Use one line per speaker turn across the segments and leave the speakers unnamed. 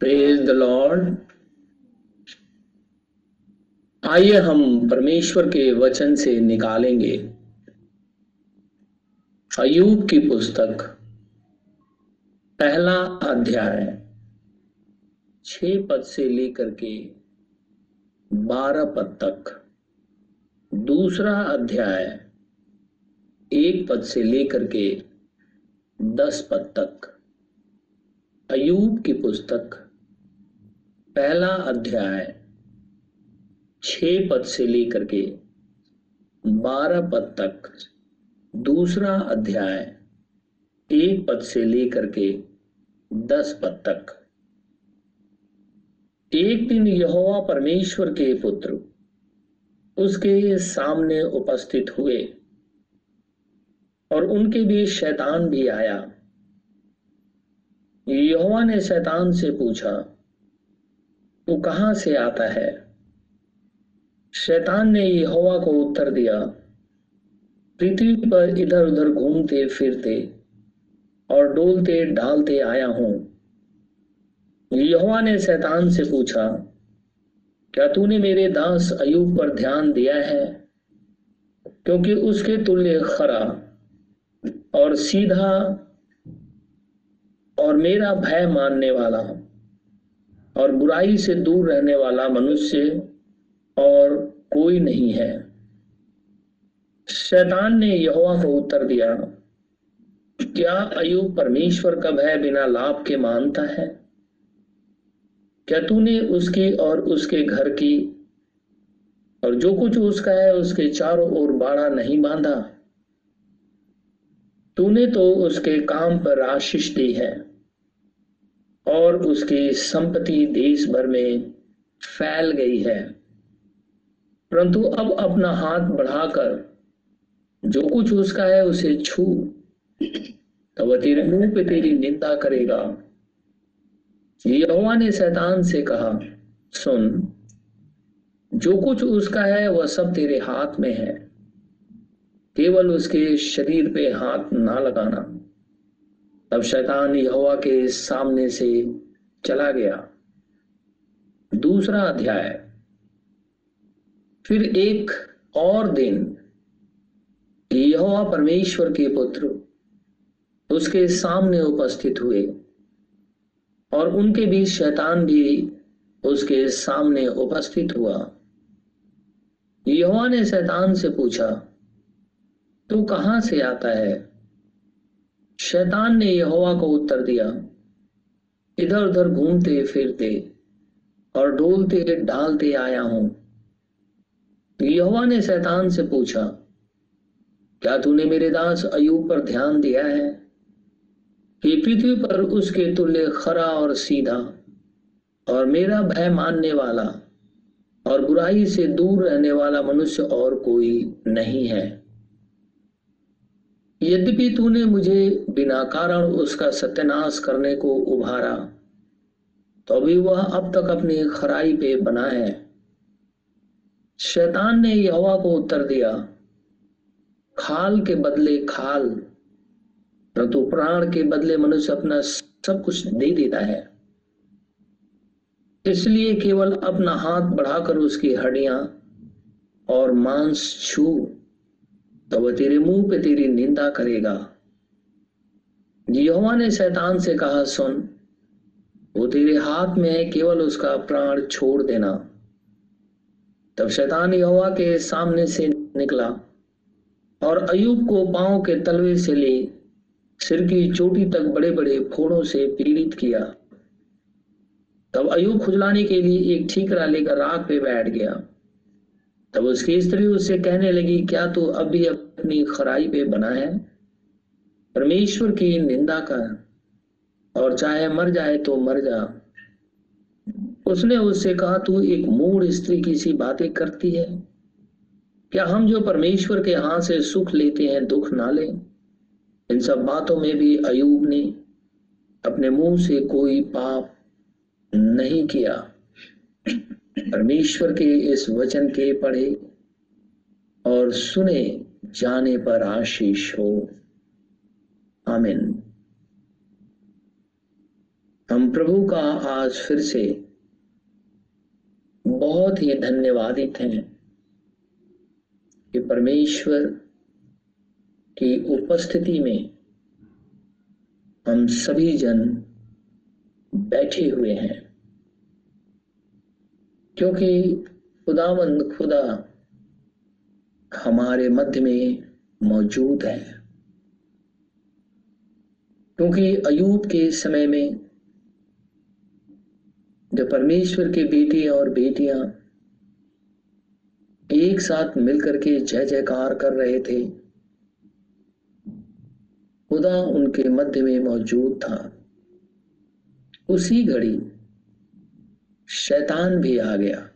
Praise the Lord आइए हम परमेश्वर के वचन से निकालेंगे। अयूब की पुस्तक, पहला अध्याय छ पद से लेकर के बारह पद तक। दूसरा अध्याय, एक पद से लेकर के दस पद तक। अयूब की पुस्तक पहला अध्याय छ पद से लेकर के बारह पद तक, दूसरा अध्याय एक पद से लेकर के दस पद तक। एक दिन यहोवा परमेश्वर के पुत्र उसके सामने उपस्थित हुए और उनके बीच शैतान भी आया। यहोवा ने शैतान से पूछा तू कहाँ से आता है? शैतान ने यहोवा को उत्तर दिया, पृथ्वी पर इधर उधर घूमते फिरते और डोलते डालते आया हूँ। यहोवा ने शैतान से पूछा, क्या तूने मेरे दास अयूब पर ध्यान दिया है? क्योंकि उसके तुल्य खरा और सीधा और मेरा भय मानने वाला और बुराई से दूर रहने वाला मनुष्य और कोई नहीं है। शैतान ने यहोवा को उत्तर दिया, क्या अयुब परमेश्वर का भय बिना लाभ के मानता है? क्या तूने उसकी और उसके घर की और जो कुछ उसका है, उसके चारों ओर बाड़ा नहीं बांधा? तूने तो उसके काम पर आशीष दी है। और उसकी संपत्ति देश भर में फैल गई है। परंतु अब अपना हाथ बढ़ाकर जो कुछ उसका है, उसे छू। तो वह तेरे मुँह पे तेरी निंदा करेगा। यहोवा ने शैतान से कहा, सुन, जो कुछ उसका है, वह सब तेरे हाथ में है। केवल उसके शरीर पे हाथ ना लगाना। तब शैतान यहोवा के सामने से चला गया। दूसरा अध्याय। फिर एक और दिन यहोवा परमेश्वर के पुत्र उसके सामने उपस्थित हुए और उनके बीच शैतान भी उसके सामने उपस्थित हुआ। यहोवा ने शैतान से पूछा, तू कहाँ से आता है? शैतान ने यहोवा को उत्तर दिया इधर उधर घूमते, फिरते और डोलते ढालते आया हूँ। यहोवा ने शैतान से पूछा, क्या तूने मेरे दास अयूब पर ध्यान दिया है? कि पृथ्वी पर उसके तुल्य खरा और सीधा और मेरा भय मानने वाला और बुराई से दूर रहने वाला मनुष्य और कोई नहीं है। यद्यपि तूने मुझे बिना कारण उसका सत्यानाश करने को उभारा तो भी वह अब तक अपनी खराई पे बना है। शैतान ने यहोवा को उत्तर दिया, खाल के बदले खाल, परंतु प्राण के बदले मनुष्य अपना सब कुछ दे देता है। इसलिए केवल अपना हाथ बढ़ाकर उसकी हड्डियाँ और मांस छू। तो वह तेरे मुँह पे तेरी निंदा करेगा। यहोवा ने शैतान से कहा, सुन, वो तेरे हाथ में है, केवल उसका प्राण छोड़ देना। तब शैतान यहोवा के सामने से निकला और अयूब को पाँव के तलवे से ले, सिर की चोटी तक बड़े बड़े फोड़ों से पीड़ित किया। तब अयूब खुजलाने के लिए एक ठीकरा लेकर राख पे बैठ गया। तब उसकी स्त्री उससे कहने लगी, क्या तू अब भी अपनी खराई पे बना है। परमेश्वर की निंदा कर, और चाहे मर जाए तो मर जा। उसने उससे कहा, तू एक मूड स्त्री की सी बातें करती है। क्या हम जो परमेश्वर के हाथ से सुख लेते हैं, दुख ना लें? इन सब बातों में भी अयूब ने अपने मुँह से कोई पाप नहीं किया। परमेश्वर के इस वचन के पढ़े और सुने जाने पर आशीष हो। आमिन। हम प्रभु का आज फिर से बहुत ही धन्यवादित हैं कि परमेश्वर की उपस्थिति में हम सभी जन बैठे हुए हैं। क्योंकि खुदावंद खुदा हमारे मध्य में मौजूद है। क्योंकि अयूब के समय में जब परमेश्वर के बेटे और बेटियाँ एक साथ मिलकर के जय जयकार कर रहे थे, खुदा उनके मध्य में मौजूद था। उसी घड़ी शैतान भी आ गया।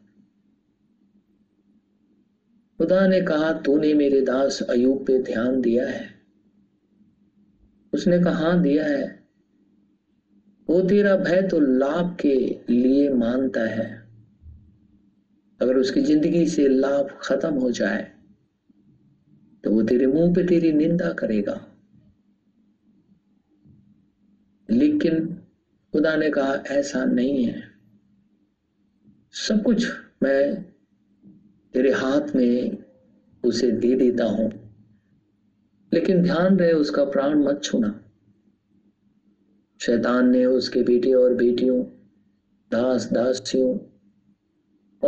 खुदा ने कहा, तूने मेरे दास अयूब पे ध्यान दिया है। उसने कहा दिया है। वो तेरा भय तो लाभ के लिए मानता है। अगर उसकी ज़िंदगी से लाभ खत्म हो जाए तो वो तेरे मुँह पे तेरी निंदा करेगा। लेकिन खुदा ने कहा, ऐसा नहीं है। सब कुछ मैं तेरे हाथ में उसे दे देता हूँ। लेकिन ध्यान रहे, उसका प्राण मत छूना। शैतान ने उसके बेटे और बेटियों, दास दासियों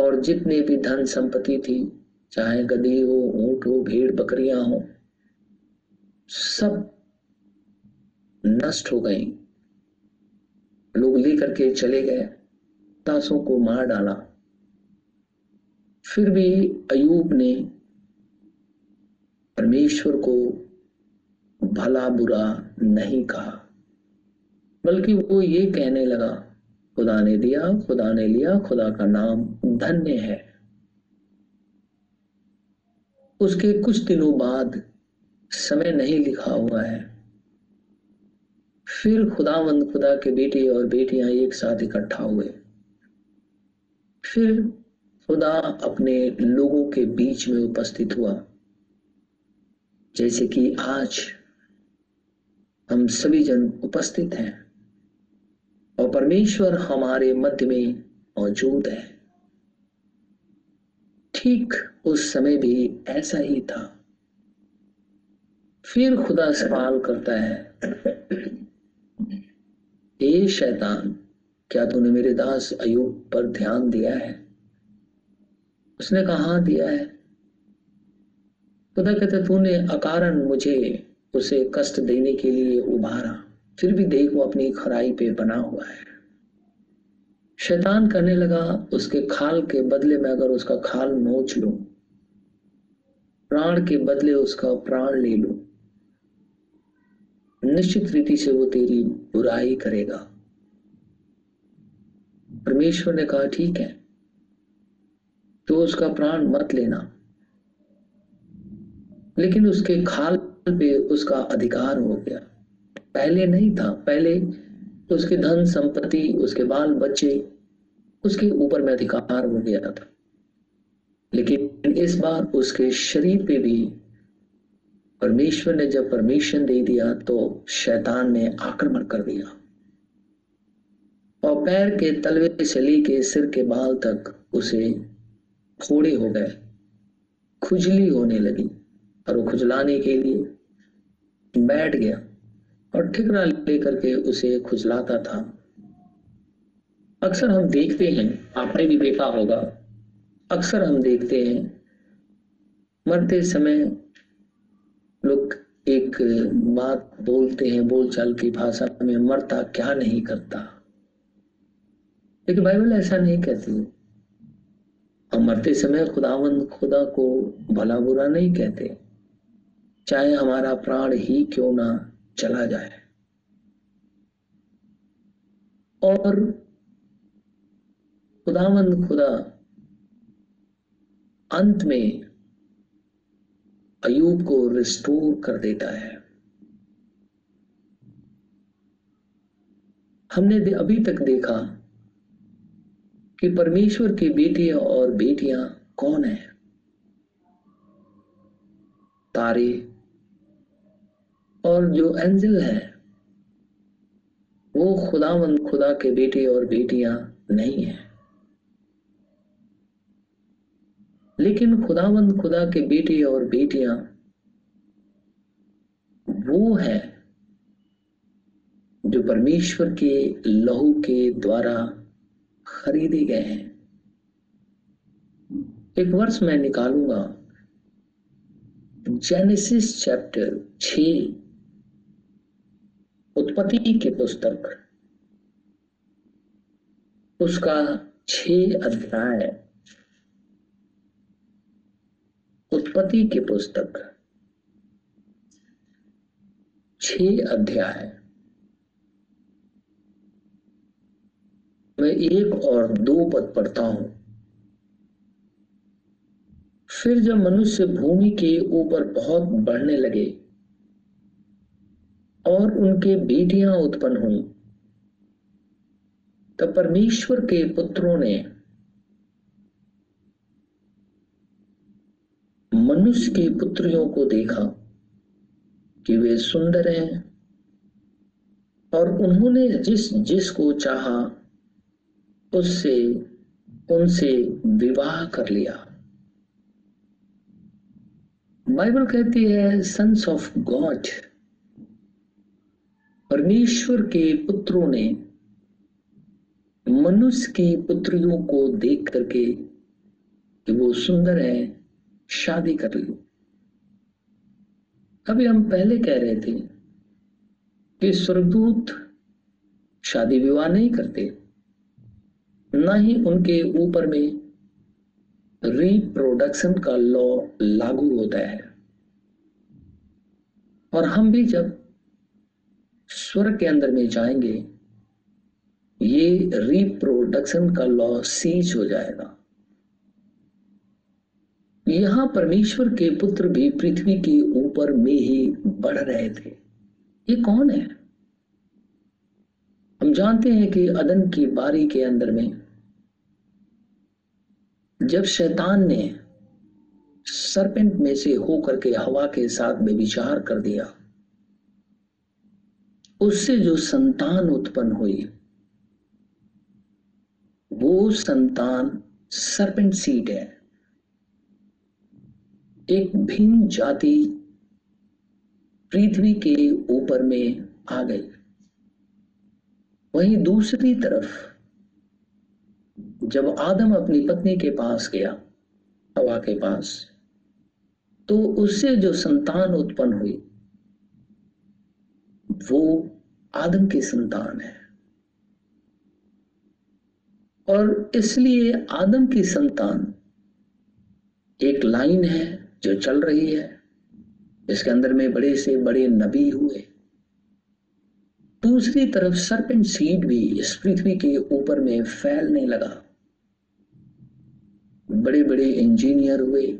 और जितने भी धन संपत्ति थी, चाहे गधी हो, ऊँट हो, भेड़, बकरियाँ हो, सब नष्ट हो गई। लोग लेकर के चले गए दासों को मार डाला। फिर भी अयूब ने परमेश्वर को भला बुरा नहीं कहा, बल्कि वो ये कहने लगा, खुदा ने दिया, खुदा ने लिया, खुदा का नाम धन्य है। उसके कुछ दिनों बाद समय नहीं लिखा हुआ है। फिर खुदावंद खुदा के बेटे और बेटियाँ एक साथ इकट्ठा हुए। फिर खुदा अपने लोगों के बीच में उपस्थित हुआ। जैसे कि आज हम सभी जन उपस्थित हैं और परमेश्वर हमारे मध्य में मौजूद है। ठीक उस समय भी ऐसा ही था। फिर खुदा सवाल करता है, ए शैतान, क्या तूने मेरे दास अयुब पर ध्यान दिया है? उसने कहा, दिया है। खुदा कहते, तूने अकारण मुझे उसे कष्ट देने के लिए उभारा, फिर भी देख अपनी खराई पे बना हुआ है। शैतान करने लगा, उसके खाल के बदले में अगर उसका खाल नोच लू, प्राण के बदले उसका प्राण ले लू, निश्चित रीति से वो तेरी बुराई करेगा। परमेश्वर ने कहा, ठीक है तो उसका प्राण मत लेना। लेकिन उसके खाल पे उसका अधिकार हो गया। पहले नहीं था। पहले उसके धन संपत्ति, उसके बाल बच्चे, उसके ऊपर में अधिकार हो गया था। लेकिन इस बार उसके शरीर पे भी परमेश्वर ने जब परमिशन दे दिया तो शैतान ने आक्रमण कर दिया। और पैर के तलवे से लेके सिर के बाल तक उसे फोड़े हो गए, खुजली होने लगी और वो खुजलाने के लिए बैठ गया और ठिकरा लेकर के उसे खुजलाता था। अक्सर हम देखते हैं, आपने भी देखा होगा, अक्सर हम देखते हैं, मरते समय लोग एक बात बोलते हैं, बोलचाल की भाषा में, मरता क्या नहीं करता? लेकिन बाइबल ऐसा नहीं कहती। हम मरते समय खुदावंद खुदा को भला बुरा नहीं कहते। चाहे हमारा प्राण ही क्यों ना चला जाए। और खुदावंद खुदा अंत में अयूब को रिस्टोर कर देता है। हमने अभी तक देखा कि परमेश्वर की बेटे और बेटियाँ कौन है? तारे और जो एंजल है, वो खुदावंद खुदा के बेटे और बेटियाँ नहीं है। लेकिन खुदावंद खुदा के बेटे और बेटियाँ वो है जो परमेश्वर के लहू के द्वारा खरीदे गए हैं। एक वर्ष मैं निकालूँगा। जेनेसिस चैप्टर छ उत्पत्ति के पुस्तक। उसका छ अध्याय। उत्पत्ति के पुस्तक। छ अध्याय। मैं एक और दो पद पढ़ता हूँ। फिर जब मनुष्य भूमि के ऊपर बहुत बढ़ने लगे और उनके बेटियाँ उत्पन्न हुई, तब परमेश्वर के पुत्रों ने मनुष्य की पुत्रियों को देखा कि वे सुंदर हैं और उन्होंने जिस जिसको चाहा उससे, उनसे विवाह कर लिया। बाइबल कहती है सन्स ऑफ़ गॉड परमेश्वर के पुत्रों ने मनुष्य की पुत्रियों को देख करके कि वो सुंदर है, शादी कर ली। अभी हम पहले कह रहे थे कि स्वर्गदूत शादी विवाह नहीं करते। न ही उनके ऊपर में रिप्रोडक्शन का लॉ लागू होता है। और हम भी जब स्वर्ग के अंदर में जाएँगे, ये रिप्रोडक्शन का लॉ सीज हो जाएगा। यहाँ परमेश्वर के पुत्र भी पृथ्वी के ऊपर में ही बढ़ रहे थे। ये कौन है? हम जानते हैं कि अदन की बारी के अंदर में जब शैतान ने सरपेंट में से होकर के हवा के साथ में विचार कर दिया, उससे जो संतान उत्पन्न हुई, वो संतान सरपेंट सीड है। एक भिन्न जाति पृथ्वी के ऊपर में आ गई। वहीं दूसरी तरफ़ जब आदम अपनी पत्नी के पास गया, हवा के पास तो उससे जो संतान उत्पन्न हुई, वो आदम की संतान है। और इसलिए आदम की संतान एक लाइन है जो चल रही है इसके अंदर में बड़े से बड़े नबी हुए। दूसरी तरफ़ सरपेंट सीड भी इस पृथ्वी के ऊपर में फैलने लगा। बड़े बड़े इंजीनियर हुए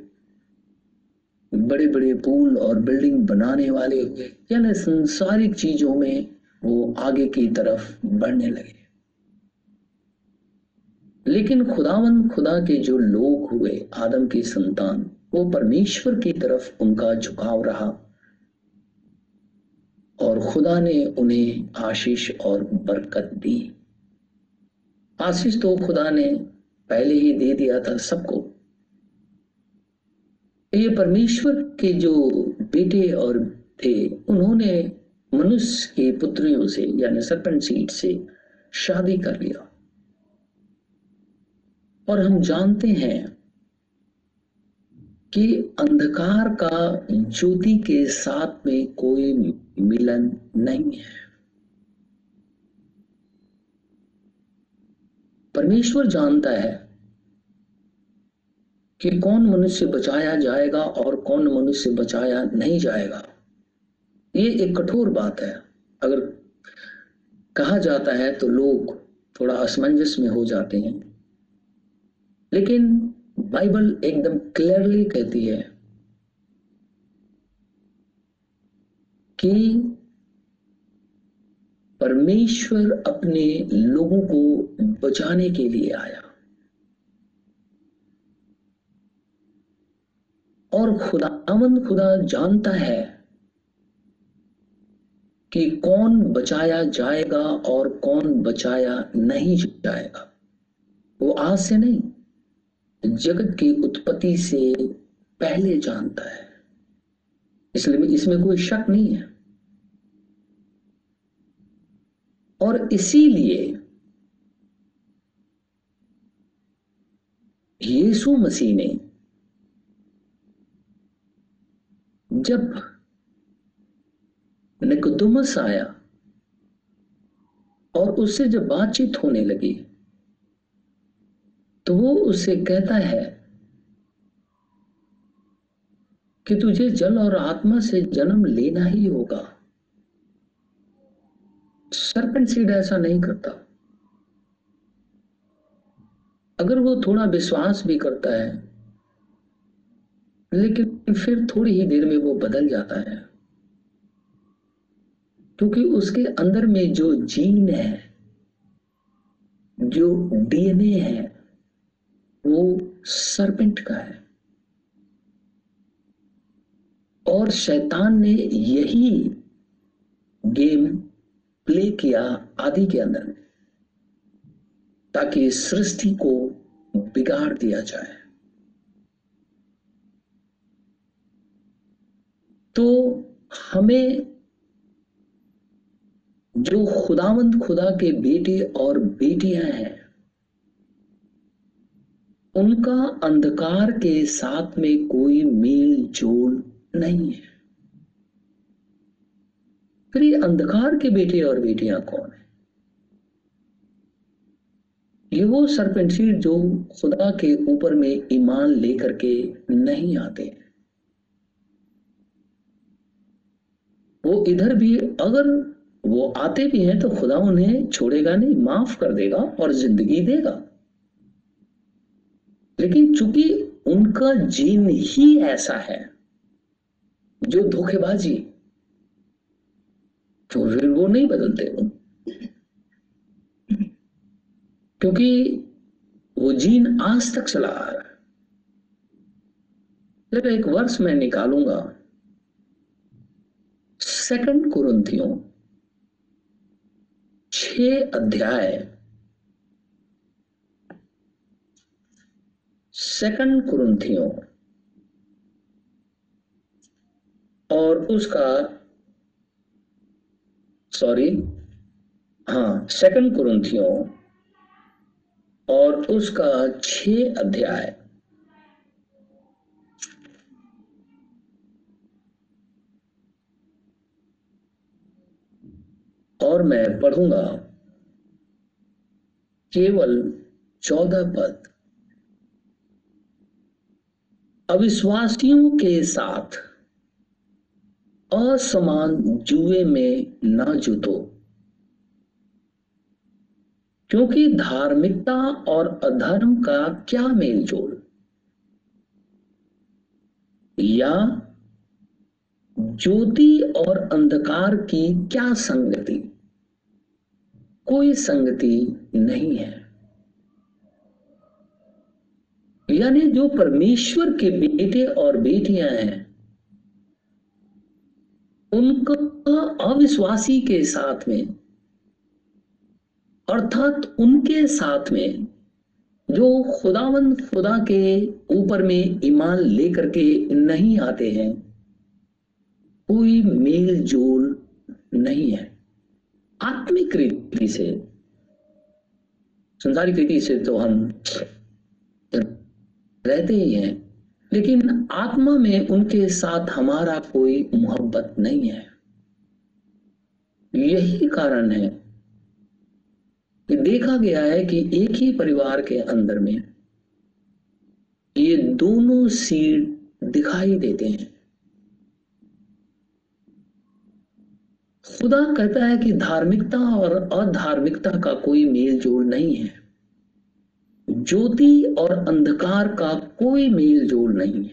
बड़े बड़े पुल और बिल्डिंग बनाने वाले हुए, यानी संसारिक चीज़ों में वो आगे की तरफ़ बढ़ने लगे। लेकिन खुदावन खुदा के जो लोग हुए, आदम की संतान, वो परमेश्वर की तरफ़ उनका झुकाव रहा। और खुदा ने उन्हें आशीष और बरकत दी। आशीष तो खुदा ने पहले ही दे दिया था सबको। ये परमेश्वर के जो बेटे और थे, उन्होंने मनुष्य की पुत्रियों से, यानी सरपंच सीट से शादी कर लिया। और हम जानते हैं कि अंधकार का ज्योति के साथ में कोई मिलन नहीं है। परमेश्वर जानता है कि कौन मनुष्य बचाया जाएगा और कौन मनुष्य बचाया नहीं जाएगा? ये एक कठोर बात है। अगर कहा जाता है तो लोग थोड़ा असमंजस में हो जाते हैं। लेकिन बाइबल एकदम क्लियरली कहती है कि परमेश्वर अपने लोगों को बचाने के लिए आया। और खुदावंद खुदा जानता है कि कौन बचाया जाएगा और कौन बचाया नहीं जाएगा। वो आज से नहीं, जगत की उत्पत्ति से पहले जानता है। इसलिए इसमें कोई शक नहीं है। और इसीलिए यीशु मसीह ने जब निकुदुमस आया और उससे जब बातचीत होने लगी तो वो उससे कहता है कि तुझे जल और आत्मा से जन्म लेना ही होगा। सरपंच सीड ऐसा नहीं करता। अगर वो थोड़ा विश्वास भी करता है लेकिन फिर थोड़ी ही देर में वो बदल जाता है। क्योंकि उसके अंदर में जो जीन है, जो डीएनए है, वो सरपेंट का है। और शैतान ने यही गेम प्ले किया आदि के अंदर, ताकि सृष्टि को बिगाड़ दिया जाए। तो हमें जो खुदावंद खुदा के बेटे और बेटियाँ हैं, उनका अंधकार के साथ में कोई मेल जोल नहीं है। फिर ये अंधकार के बेटे और बेटियाँ कौन है? ये वो सरपेंसीड जो खुदा के ऊपर में ईमान लेकर के नहीं आते। वो इधर भी, अगर वो आते भी हैं तो खुदा उन्हें छोड़ेगा नहीं, माफ़ कर देगा और ज़िंदगी देगा। लेकिन चूँकि उनका जीन ही ऐसा है, जो धोखेबाजी तो फिर वो नहीं बदलते वो। क्योंकि वो जीन आज तक चला आ रहा है। एक वर्ष मैं निकालूँगा। सेकंड कुरंथियों छ अध्याय। सेकंड कुरंथियों, और उसका, सॉरी हाँ सेकंड कुरंथियों, और उसका छ अध्याय। और मैं पढ़ूँगा। केवल चौदह पद। अविश्वासियों के साथ असमान जुए में ना जुतो क्योंकि धार्मिकता और अधर्म का क्या मेल जोड़ या ज्योति और अंधकार की क्या संगति? कोई संगति नहीं है। यानी जो परमेश्वर के बेटे और बेटियाँ हैं, उनका अविश्वासी के साथ में, अर्थात उनके साथ में, जो खुदावंद खुदा के ऊपर में ईमान लेकर के नहीं आते हैं, कोई मेल जोल नहीं है। आत्मिक रीति से, संसारिक रीति से तो हम रहते ही हैं, लेकिन आत्मा में उनके साथ हमारा कोई मोहब्बत नहीं है। यही कारण है कि देखा गया है कि एक ही परिवार के अंदर में ये दोनों सीड दिखाई देते हैं। खुदा कहता है कि धार्मिकता और अधार्मिकता का कोई मेल जोल नहीं है। ज्योति और अंधकार का कोई मेल जोल नहीं है।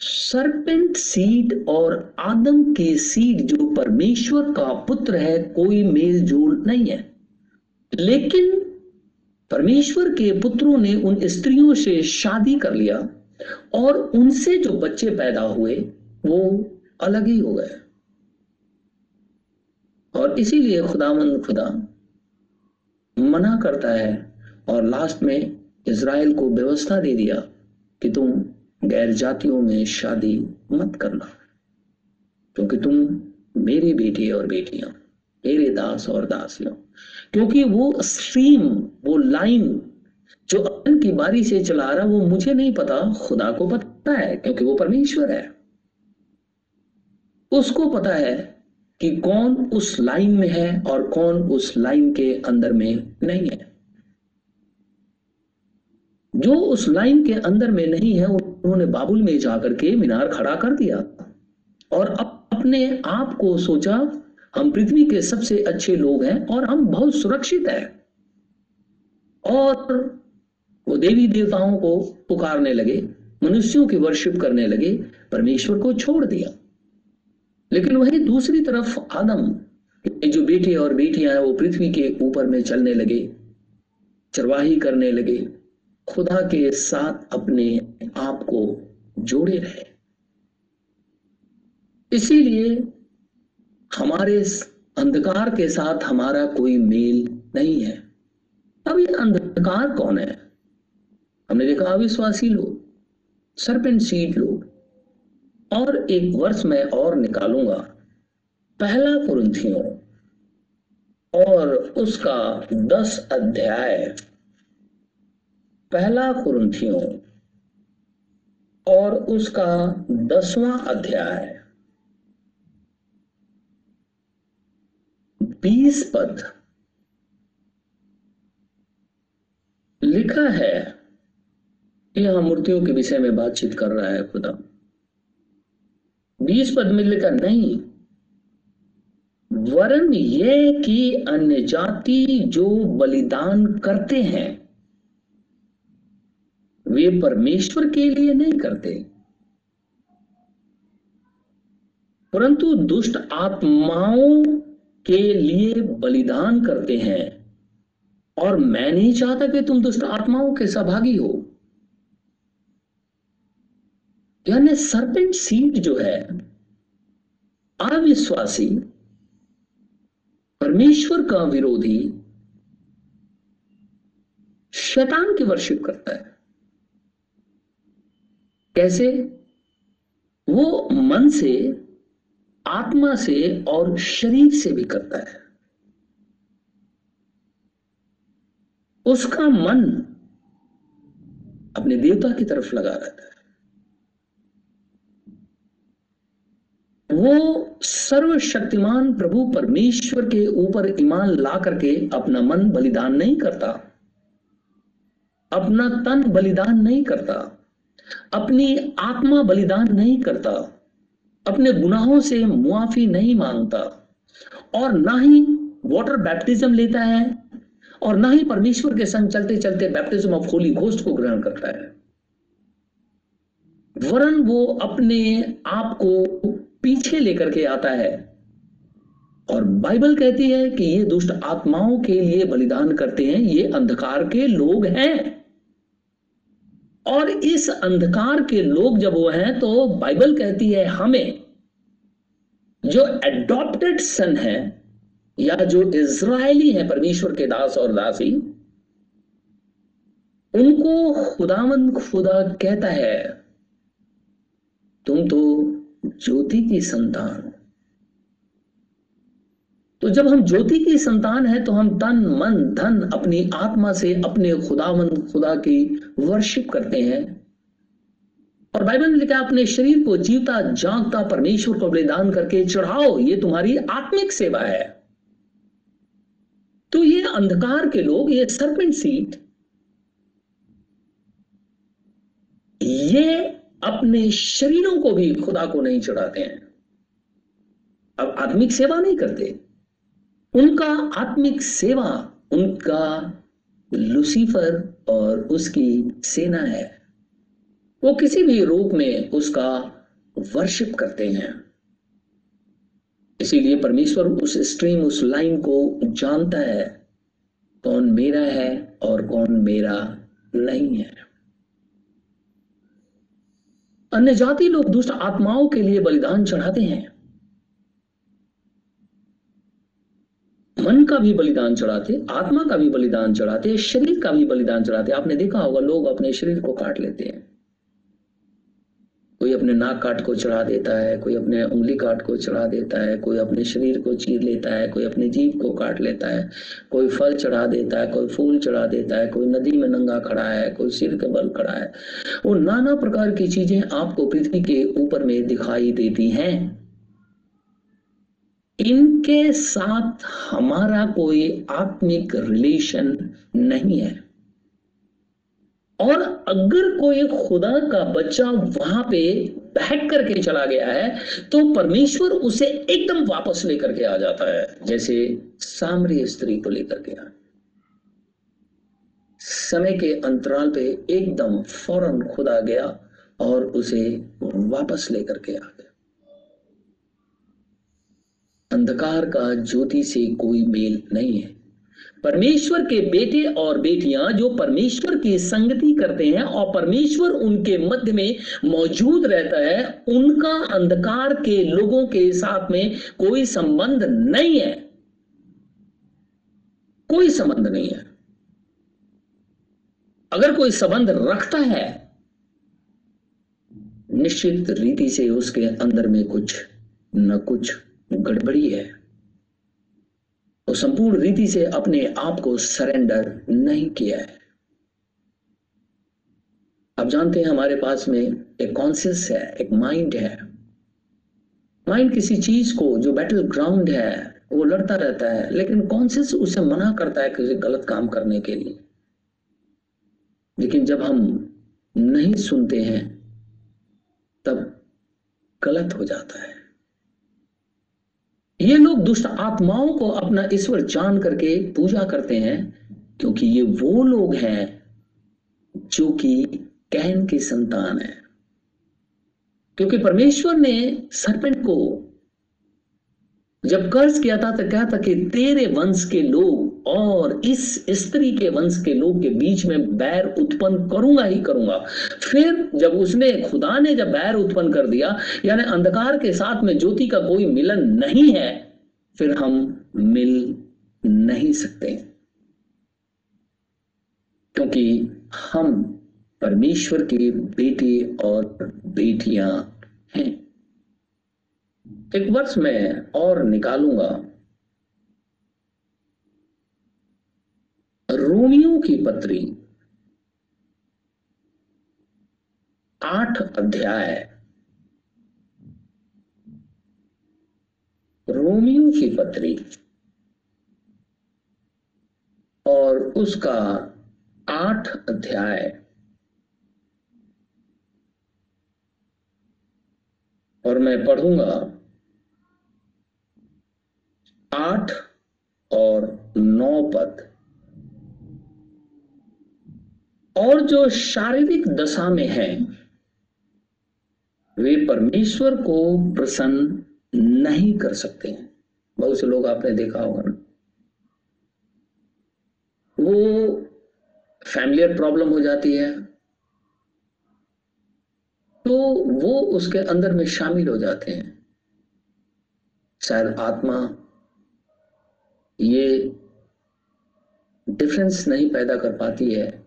सरपेंट सीड और आदम के सीड जो परमेश्वर का पुत्र है, कोई मेल जोल नहीं है। लेकिन परमेश्वर के पुत्रों ने उन स्त्रियों से शादी कर लिया और उनसे जो बच्चे पैदा हुए, वो अलग ही हो गए। और इसीलिए खुदामंद खुदा मना करता है और लास्ट में इज़राइल को व्यवस्था दे दिया कि तुम गैर जातियों में शादी मत करना, क्योंकि तुम मेरे बेटे और बेटियाँ, मेरे दास और दासियों। क्योंकि वो स्ट्रीम वो लाइन जो अन्न की बारी से चला रहा, वो मुझे नहीं पता, खुदा को पता है, क्योंकि वो परमेश्वर है। उसको पता है कि कौन उस लाइन में है और कौन उस लाइन के अंदर में नहीं है। जो उस लाइन के अंदर में नहीं है, उन्होंने बाबुल में जाकर के मीनार खड़ा कर दिया और अपने आप को सोचा, हम पृथ्वी के सबसे अच्छे लोग हैं और हम बहुत सुरक्षित हैं। और वो देवी देवताओं को पुकारने लगे, मनुष्यों की वर्शिप करने लगे, परमेश्वर को छोड़ दिया। लेकिन वही दूसरी तरफ़ आदम जो बेटे और बेटियाँ हैं, वो पृथ्वी के ऊपर में चलने लगे, चरवाही करने लगे। खुदा के साथ अपने आप को जोड़े रहे। इसीलिए हमारे अंधकार के साथ हमारा कोई मेल नहीं है। अब ये अंधकार कौन है? हमने देखा अविश्वासी लोग सरपेंट सीड लोग। और एक वर्ष में और निकालूँगा। पहला कुरंथियों और उसका दस अध्याय। पहला कुरंथियों और उसका दसवां अध्याय। बीस पद। लिखा है यहाँ मूर्तियों के विषय में बातचीत कर रहा है खुदा। बीस पद में लिखा नहीं। वरन ये कि अन्य जाति जो बलिदान करते हैं, वे परमेश्वर के लिए नहीं करते। परंतु दुष्ट आत्माओं के लिए बलिदान करते हैं, और मैं नहीं चाहता कि तुम दुष्ट आत्माओं के सहभागी हो। यानी सरपेंट सीड जो है, अविश्वासी, परमेश्वर का विरोधी, शैतान की वर्शिप करता है। कैसे? वो मन से, आत्मा से और शरीर से भी करता है। उसका मन अपने देवता की तरफ़ लगा रहता है। वो सर्वशक्तिमान प्रभु परमेश्वर के ऊपर ईमान ला करके अपना मन बलिदान नहीं करता। अपना तन बलिदान नहीं करता। अपनी आत्मा बलिदान नहीं करता। अपने गुनाहों से मुआफी नहीं माँगता। और ना ही वाटर बैप्टिज्म लेता है और ना ही परमेश्वर के संग चलते चलते बैप्टिज्म ऑफ़ होली घोस्ट को ग्रहण करता है। वरन वो अपने आप को पीछे लेकर के आता है। और बाइबल कहती है कि ये दुष्ट आत्माओं के लिए बलिदान करते हैं, ये अंधकार के लोग हैं। और इस अंधकार के लोग जब वो हैं तो बाइबल कहती है हमें, जो एडॉप्टेड सन है, या जो इज़राइली है, परमेश्वर के दास और दासी, उनको खुदामंद खुदा कहता है, तुम तो ज्योति की संतान। तो जब हम ज्योति की संतान है तो हम तन, मन, धन अपनी आत्मा से अपने खुदामंद खुदा की वर्शिप करते हैं। और बाइबल ने लिखा अपने शरीर को जीवता, जागता, परमेश्वर को बलिदान करके चढ़ाओ, ये तुम्हारी आत्मिक सेवा है। तो ये अंधकार के लोग, ये सरपेंट सीट ये अपने शरीरों को भी खुदा को नहीं चढ़ाते हैं। अब आत्मिक सेवा नहीं करते। उनका आत्मिक सेवा, उनका लुसीफर और उसकी सेना है। वो किसी भी रूप में उसका वर्शिप करते हैं। इसीलिए परमेश्वर उस स्ट्रीम उस लाइन को जानता है, कौन मेरा है और कौन मेरा नहीं है। अन्य जाति लोग दुष्ट आत्माओं के लिए बलिदान चढ़ाते हैं। मन का भी बलिदान चढ़ाते, आत्मा का भी बलिदान चढ़ाते, शरीर का भी बलिदान चढ़ाते। आपने देखा होगा, लोग अपने शरीर को काट लेते हैं। कोई अपने नाक काट को चढ़ा देता है, कोई अपने उंगली काट को चढ़ा देता है, कोई अपने शरीर को चीर लेता है, कोई अपने जीव को काट लेता है, कोई फल चढ़ा देता है, कोई फूल चढ़ा देता है, कोई नदी में नंगा खड़ा है, कोई सिर के बल खड़ा है। वो नाना प्रकार की चीज़ें आपको पृथ्वी के ऊपर में दिखाई देती हैं। इनके साथ हमारा कोई आत्मिक रिलेशन नहीं है। और अगर कोई खुदा का बच्चा वहाँ पे बहक करके चला गया है तो परमेश्वर उसे एकदम वापस लेकर के आ जाता है, जैसे सामरी स्त्री को लेकर आ समय के अंतराल पे एकदम फ़ौरन खुदा गया और उसे वापस लेकर के आ गया। अंधकार का ज्योति से कोई मेल नहीं है। परमेश्वर के बेटे और बेटियाँ जो परमेश्वर की संगति करते हैं और परमेश्वर उनके मध्य में मौजूद रहता है, उनका अंधकार के लोगों के साथ में कोई संबंध नहीं है। कोई संबंध नहीं है। अगर कोई संबंध रखता है, निश्चित रीति से उसके अंदर में कुछ न कुछ गड़बड़ी है। तो संपूर्ण रीति से अपने आप को सरेंडर नहीं किया है। आप जानते हैं हमारे पास में एक कॉन्सियस है, एक माइंड है। माइंड किसी चीज़ को जो बैटल ग्राउंड है, वो लड़ता रहता है, लेकिन कॉन्सियस उसे मना करता है किसी गलत काम करने के लिए। लेकिन जब हम नहीं सुनते हैं, तब गलत हो जाता है। ये लोग दुष्ट आत्माओं को अपना ईश्वर जान करके पूजा करते हैं, क्योंकि ये वो लोग हैं जो कि कहन की संतान है। क्योंकि परमेश्वर ने सरपेंट को जब कर्ज किया था तो कहा था कि तेरे वंश के लोग और इस स्त्री के वंश के लोग के बीच में बैर उत्पन्न करूँगा ही करूँगा। फिर जब उसने खुदा ने जब बैर उत्पन्न कर दिया, यानी अंधकार के साथ में ज्योति का कोई मिलन नहीं है, फिर हम मिल नहीं सकते। क्योंकि हम परमेश्वर के बेटे और बेटियाँ हैं। एक वर्ष में और निकालूँगा। रोमियो की पत्री। आठ अध्याय। रोमियो की पत्री और उसका आठ अध्याय। और मैं पढ़ूँगा, आठ और नौ पद। और जो शारीरिक दशा में है, वे परमेश्वर को प्रसन्न नहीं कर सकते हैं। बहुत से लोग आपने देखा होगा ना। वो फैमिलियर प्रॉब्लम हो जाती है तो वो उसके अंदर में शामिल हो जाते हैं। शायद आत्मा ये डिफरेंस नहीं पैदा कर पाती है।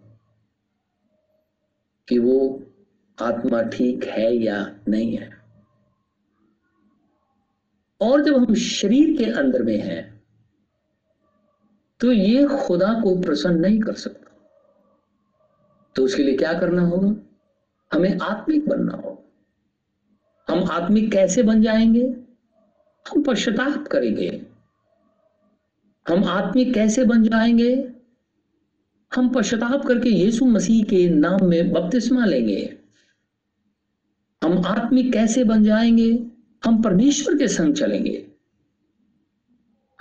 कि वो आत्मा ठीक है या नहीं है। और जब हम शरीर के अंदर में हैं तो ये खुदा को प्रसन्न नहीं कर सकता। तो उसके लिए क्या करना होगा? हमें आत्मिक बनना होगा। हम आत्मिक कैसे बन जाएँगे? हम पश्चाताप करेंगे। हम आत्मिक कैसे बन जाएँगे? हम पश्चाताप करके यीशु मसीह के नाम में बपतिस्मा लेंगे। हम आत्मिक कैसे बन जाएँगे? हम परमेश्वर के संग चलेंगे।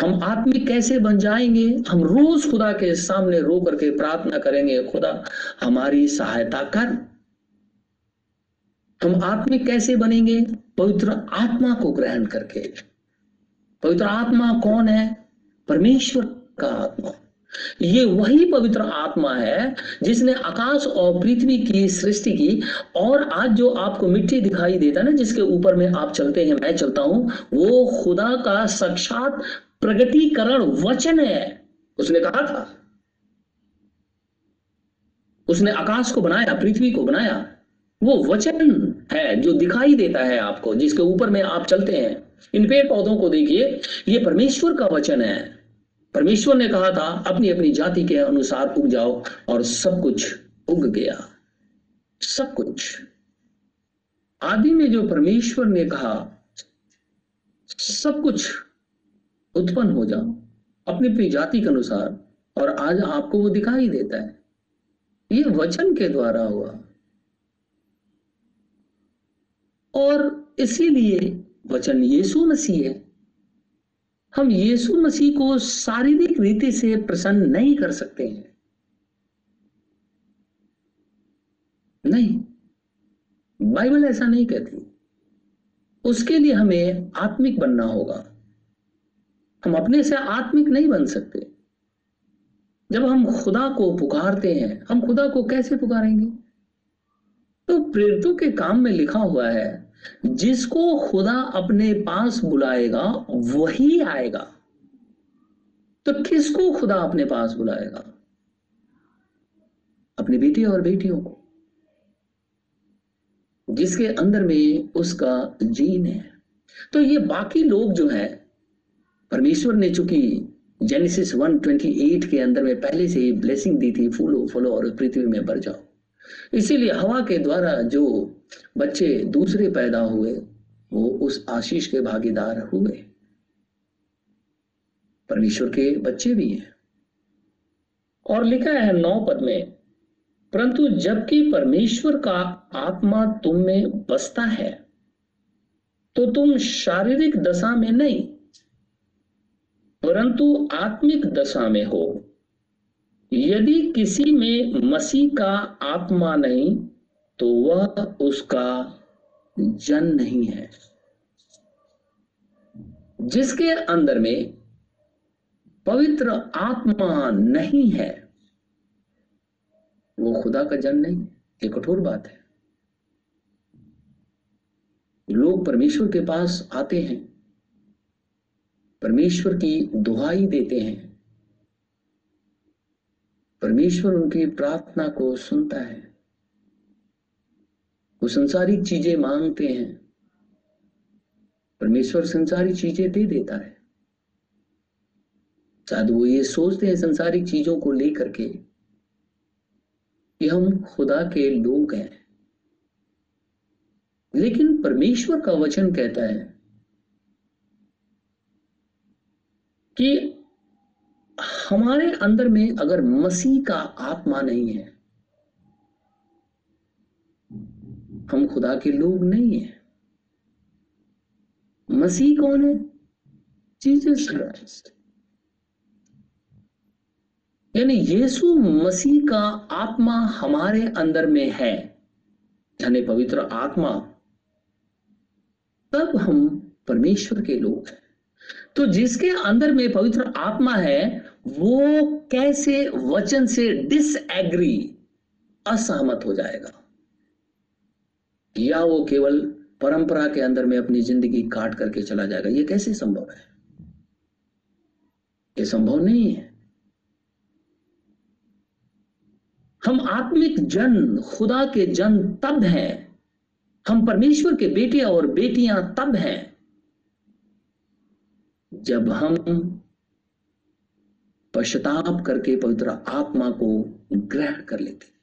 हम आत्मिक कैसे बन जाएँगे? हम रोज खुदा के सामने रो करके प्रार्थना करेंगे, खुदा, हमारी सहायता कर। हम आत्मिक कैसे बनेंगे? पवित्र आत्मा को ग्रहण करके। पवित्र आत्मा कौन है? परमेश्वर का आत्मा। ये वही पवित्र आत्मा है जिसने आकाश और पृथ्वी की सृष्टि की। और आज जो आपको मिट्टी दिखाई देता है ना, जिसके ऊपर में आप चलते हैं, मैं चलता हूँ, वो खुदा का साक्षात प्रगटीकरण वचन है। उसने कहा था। उसने आकाश को बनाया, पृथ्वी को बनाया। वो वचन है जो दिखाई देता है आपको, जिसके ऊपर में आप चलते हैं। इन पेड़ पौधों को देखिए, ये परमेश्वर का वचन है। परमेश्वर ने कहा था अपनी अपनी जाति के अनुसार उग जाओ और सब कुछ उग गया। सब कुछ। आदि में जो परमेश्वर ने कहा, सब कुछ उत्पन्न हो जाओ अपनी अपनी जाति के अनुसार, और आज आपको वो दिखाई देता है। ये वचन के द्वारा हुआ। और इसीलिए वचन यीशु मसीह है। हम यीशु मसीह को शारीरिक रीति से प्रसन्न नहीं कर सकते हैं। नहीं, बाइबल ऐसा नहीं कहती। उसके लिए हमें आत्मिक बनना होगा। हम अपने से आत्मिक नहीं बन सकते। जब हम खुदा को पुकारते हैं, हम खुदा को कैसे पुकारेंगे? तो प्रेरितों के काम में लिखा हुआ है जिसको खुदा अपने पास बुलाएगा, वही आएगा। तो किसको खुदा अपने पास बुलाएगा? अपने बेटे और बेटियों को, जिसके अंदर में उसका जीन है। तो ये बाकी लोग जो है, परमेश्वर ने चूँकि जेनेसिस 128 के अंदर में पहले से ही ब्लेसिंग दी थी, फूलो फूलो और पृथ्वी में भर जाओ। इसीलिए हवा के द्वारा जो बच्चे दूसरे पैदा हुए, वो उस आशीष के भागीदार हुए। परमेश्वर के बच्चे भी हैं। और लिखा है नौ पद में, परंतु जबकि परमेश्वर का आत्मा तुम में बसता है तो तुम शारीरिक दशा में नहीं, परंतु आत्मिक दशा में हो। यदि किसी में मसीह का आत्मा नहीं तो वह उसका जन नहीं है। जिसके अंदर में पवित्र आत्मा नहीं है, वो खुदा का जन नहीं ये कठोर बात है। लोग परमेश्वर के पास आते हैं, परमेश्वर की दुहाई देते हैं, परमेश्वर उनकी प्रार्थना को सुनता है। वो संसारिक चीज़ें मांगते हैं। परमेश्वर संसारिक चीज़ें दे देता है। शायद वो ये सोचते हैं संसारिक चीज़ों को लेकर के कि हम खुदा के लोग हैं। लेकिन परमेश्वर का वचन कहता है कि हमारे अंदर में अगर मसीह का आत्मा नहीं है हम खुदा के लोग नहीं है। मसीह कौन है? Jesus Christ. यानी यीशु मसीह का आत्मा हमारे अंदर में है, यानी पवित्र आत्मा। तब हम परमेश्वर के लोग हैं। तो जिसके अंदर में पवित्र आत्मा है, वो कैसे वचन से डिसएग्री असहमत हो जाएगा। या वो केवल परंपरा के अंदर में अपनी ज़िंदगी काट करके चला जाएगा। ये कैसे संभव है? ये संभव नहीं है। हम आत्मिक जन, खुदा के जन तब हैं। हम परमेश्वर के बेटे और बेटियाँ तब हैं। जब हम पश्चाताप करके पवित्र आत्मा को ग्रहण कर लेते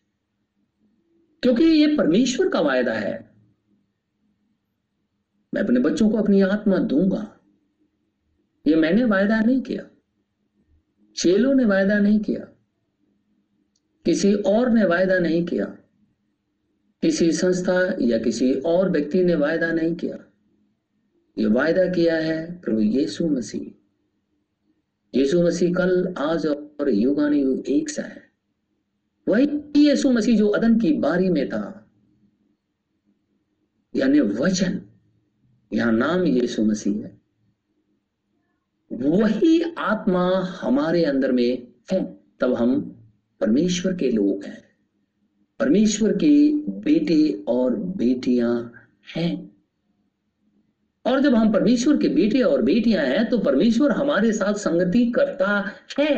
क्योंकि ये परमेश्वर का वायदा है। मैं अपने बच्चों को अपनी आत्मा दूँगा। ये मैंने वायदा नहीं किया। चेलों ने वायदा नहीं किया। किसी और ने वायदा नहीं किया। किसी संस्था या किसी और व्यक्ति ने वायदा नहीं किया। ये वायदा किया है प्रभु यीशु मसीह। यीशु मसीह कल, आज और युगान युग एक सा है। वही यीशु मसीह जो अदन की बारी में था, यानी वचन यहाँ नाम यीशु मसीह है, वही आत्मा हमारे अंदर में है, तब हम परमेश्वर के लोग हैं। परमेश्वर के बेटे और बेटियाँ हैं। और जब हम परमेश्वर के बेटे और बेटियाँ हैं तो परमेश्वर हमारे साथ संगति करता है।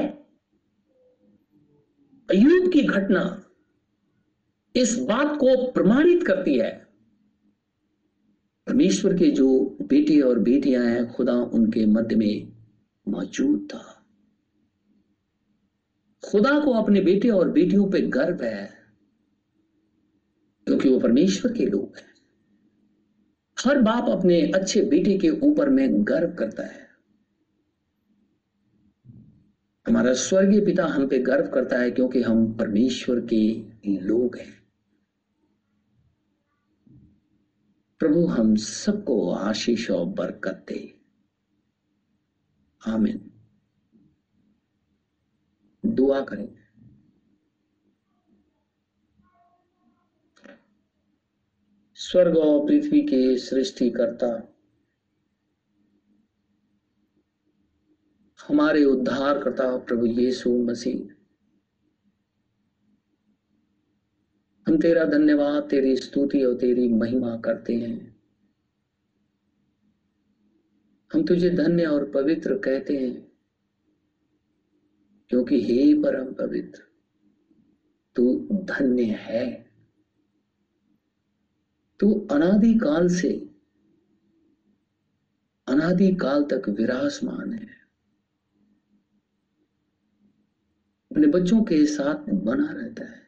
अयूब की घटना इस बात को प्रमाणित करती है। परमेश्वर के जो बेटे और बेटियाँ हैं, खुदा उनके मध्य में मौजूद था। खुदा को अपने बेटे और बेटियों पे गर्व है, क्योंकि वो परमेश्वर के लोग हैं। हर बाप अपने अच्छे बेटे के ऊपर में गर्व करता है। हमारा स्वर्गीय पिता हम पे गर्व करता है, क्योंकि हम परमेश्वर के लोग हैं। प्रभु, हम सबको आशीष और बरकत दे। आमिन। दुआ करें। स्वर्ग और पृथ्वी के सृष्टि करता हमारे उद्धार करता प्रभु यीशु मसीह हम तेरा धन्यवाद, तेरी स्तुति और तेरी महिमा करते हैं। हम तुझे धन्य और पवित्र कहते हैं, क्योंकि हे परम पवित्र, तू धन्य है। तू अनादि काल से, अनादि काल तक विराजमान है। अपने बच्चों के साथ बना रहता है।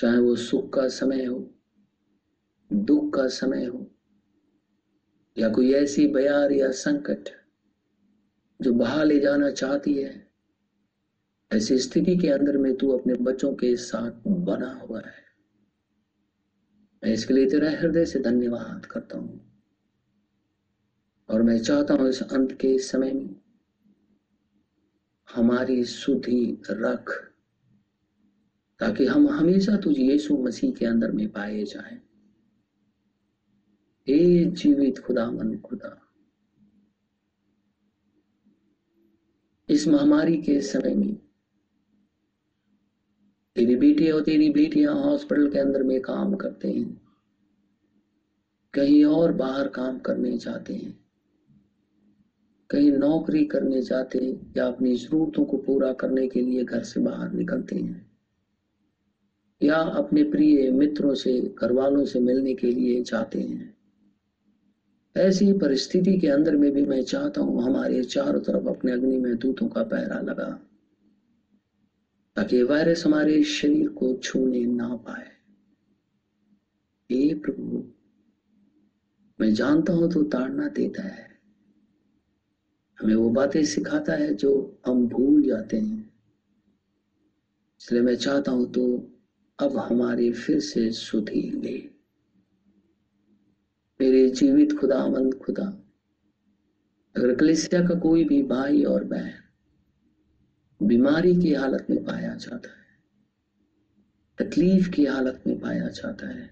चाहे वो सुख का समय हो, दुख का समय हो, या कोई ऐसी बयार या संकट जो बहा ले जाना चाहती है, ऐसी स्थिति के अंदर में तू अपने बच्चों के साथ बना हुआ है। मैं इसके लिए तेरा हृदय से धन्यवाद करता हूँ। और मैं चाहता हूँ इस अंत के समय में हमारी सुधि रख ताकि हम हमेशा तुझे यीशु मसीह के अंदर में पाए जाएँ। हे जीवित खुदा मन खुदा। इस महामारी के समय में तेरी बेटी और तेरी बेटियाँ हॉस्पिटल के अंदर में काम करते हैं। कहीं और बाहर काम करने जाते हैं। कहीं नौकरी करने जाते हैं या अपनी जरूरतों को पूरा करने के लिए घर से बाहर निकलते हैं। या अपने प्रिय मित्रों से घर वालों से मिलने के लिए जाते हैं। ऐसी परिस्थिति के अंदर में भी मैं चाहता हूँ हमारे चारों तरफ़ अपने अग्नि में दूतों का पहरा लगा, ताकि वायरस हमारे शरीर को छूने ना पाए। हे प्रभु, मैं जानता हूँ तो ताड़ना देता है। हमें वो बातें सिखाता है जो हम भूल जाते हैं। इसलिए मैं चाहता हूँ तो अब हमारी फिर से सुधी ले मेरे जीवित खुदावंद खुदा, अगर कलिसिया का कोई भी भाई और बहन बीमारी की हालत में पाया जाता है, तकलीफ़ की हालत में पाया जाता है,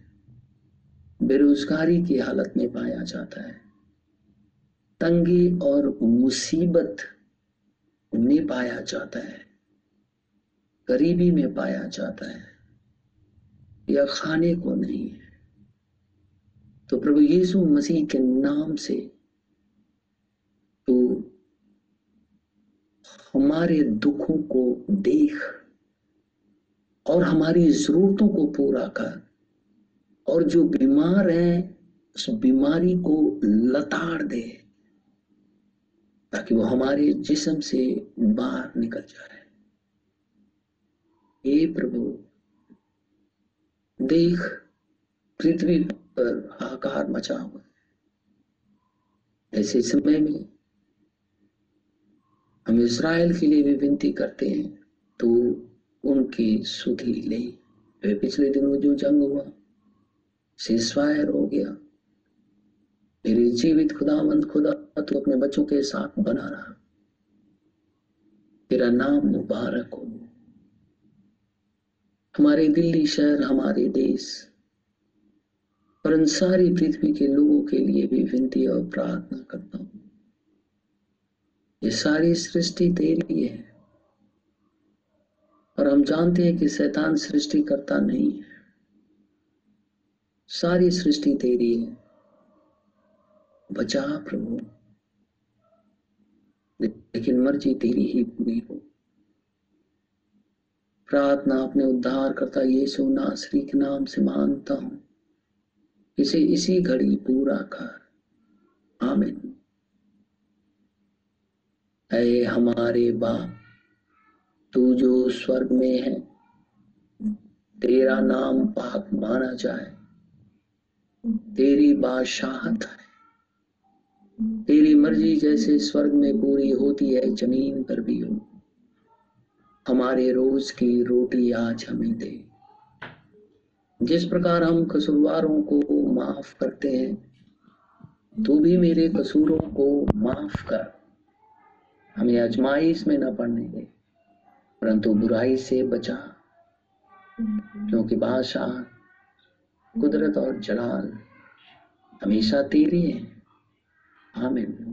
बेरोजगारी की हालत में पाया जाता है, तंगी और मुसीबत में पाया जाता है, गरीबी में पाया जाता है या खाने को नहीं है। तो प्रभु यीशु मसीह के नाम से तो हमारे दुखों को देख और हमारी जरूरतों को पूरा कर और जो बीमार हैं, उस बीमारी को लताड़ दे ताकि वो हमारे जिस्म से बाहर निकल जाए। हे प्रभु देख पृथ्वी पर हाकार मचा हुआ है। ऐसे समय में हम इसराइल के लिए भी विनती करते हैं तो उनकी सुधी ले। वे पिछले दिनों जो जंग हुआ सीजफायर हो गया। मेरे जीवित खुदावंद खुदा तू अपने बच्चों के साथ बना रहा। तेरा नाम मुबारक हो। हमारे दिल्ली शहर, हमारे देश, और इन सारी पृथ्वी के लोगों के लिए भी विनती और प्रार्थना करता हूँ। ये सारी सृष्टि तेरी है, और हम जानते हैं कि शैतान सृष्टि करता नहीं है। सारी सृष्टि तेरी है। बचा प्रभु, लेकिन मर्ज़ी तेरी ही पूरी हो। प्रार्थना अपने उद्धार करता यीशु नासरी के नाम से मानता हूँ। इसे इसी घड़ी पूरा कर। आमिन। ऐ हमारे बाप, तू जो स्वर्ग में है, तेरा नाम पाक माना जाए। तेरी बादशाहत है। तेरी मर्ज़ी जैसे स्वर्ग में पूरी होती है, ज़मीन पर भी हो। हमारे रोज की रोटी आज हमें दे। जिस प्रकार हम कसूरवारों को माफ़ करते हैं, तू भी मेरे कसूरों को माफ़ कर। हमें अजमाइश में न पड़ने दे, परंतु बुराई से बचा। क्योंकि बादशाह कुदरत और जलाल हमेशा तेरी है। आमिन।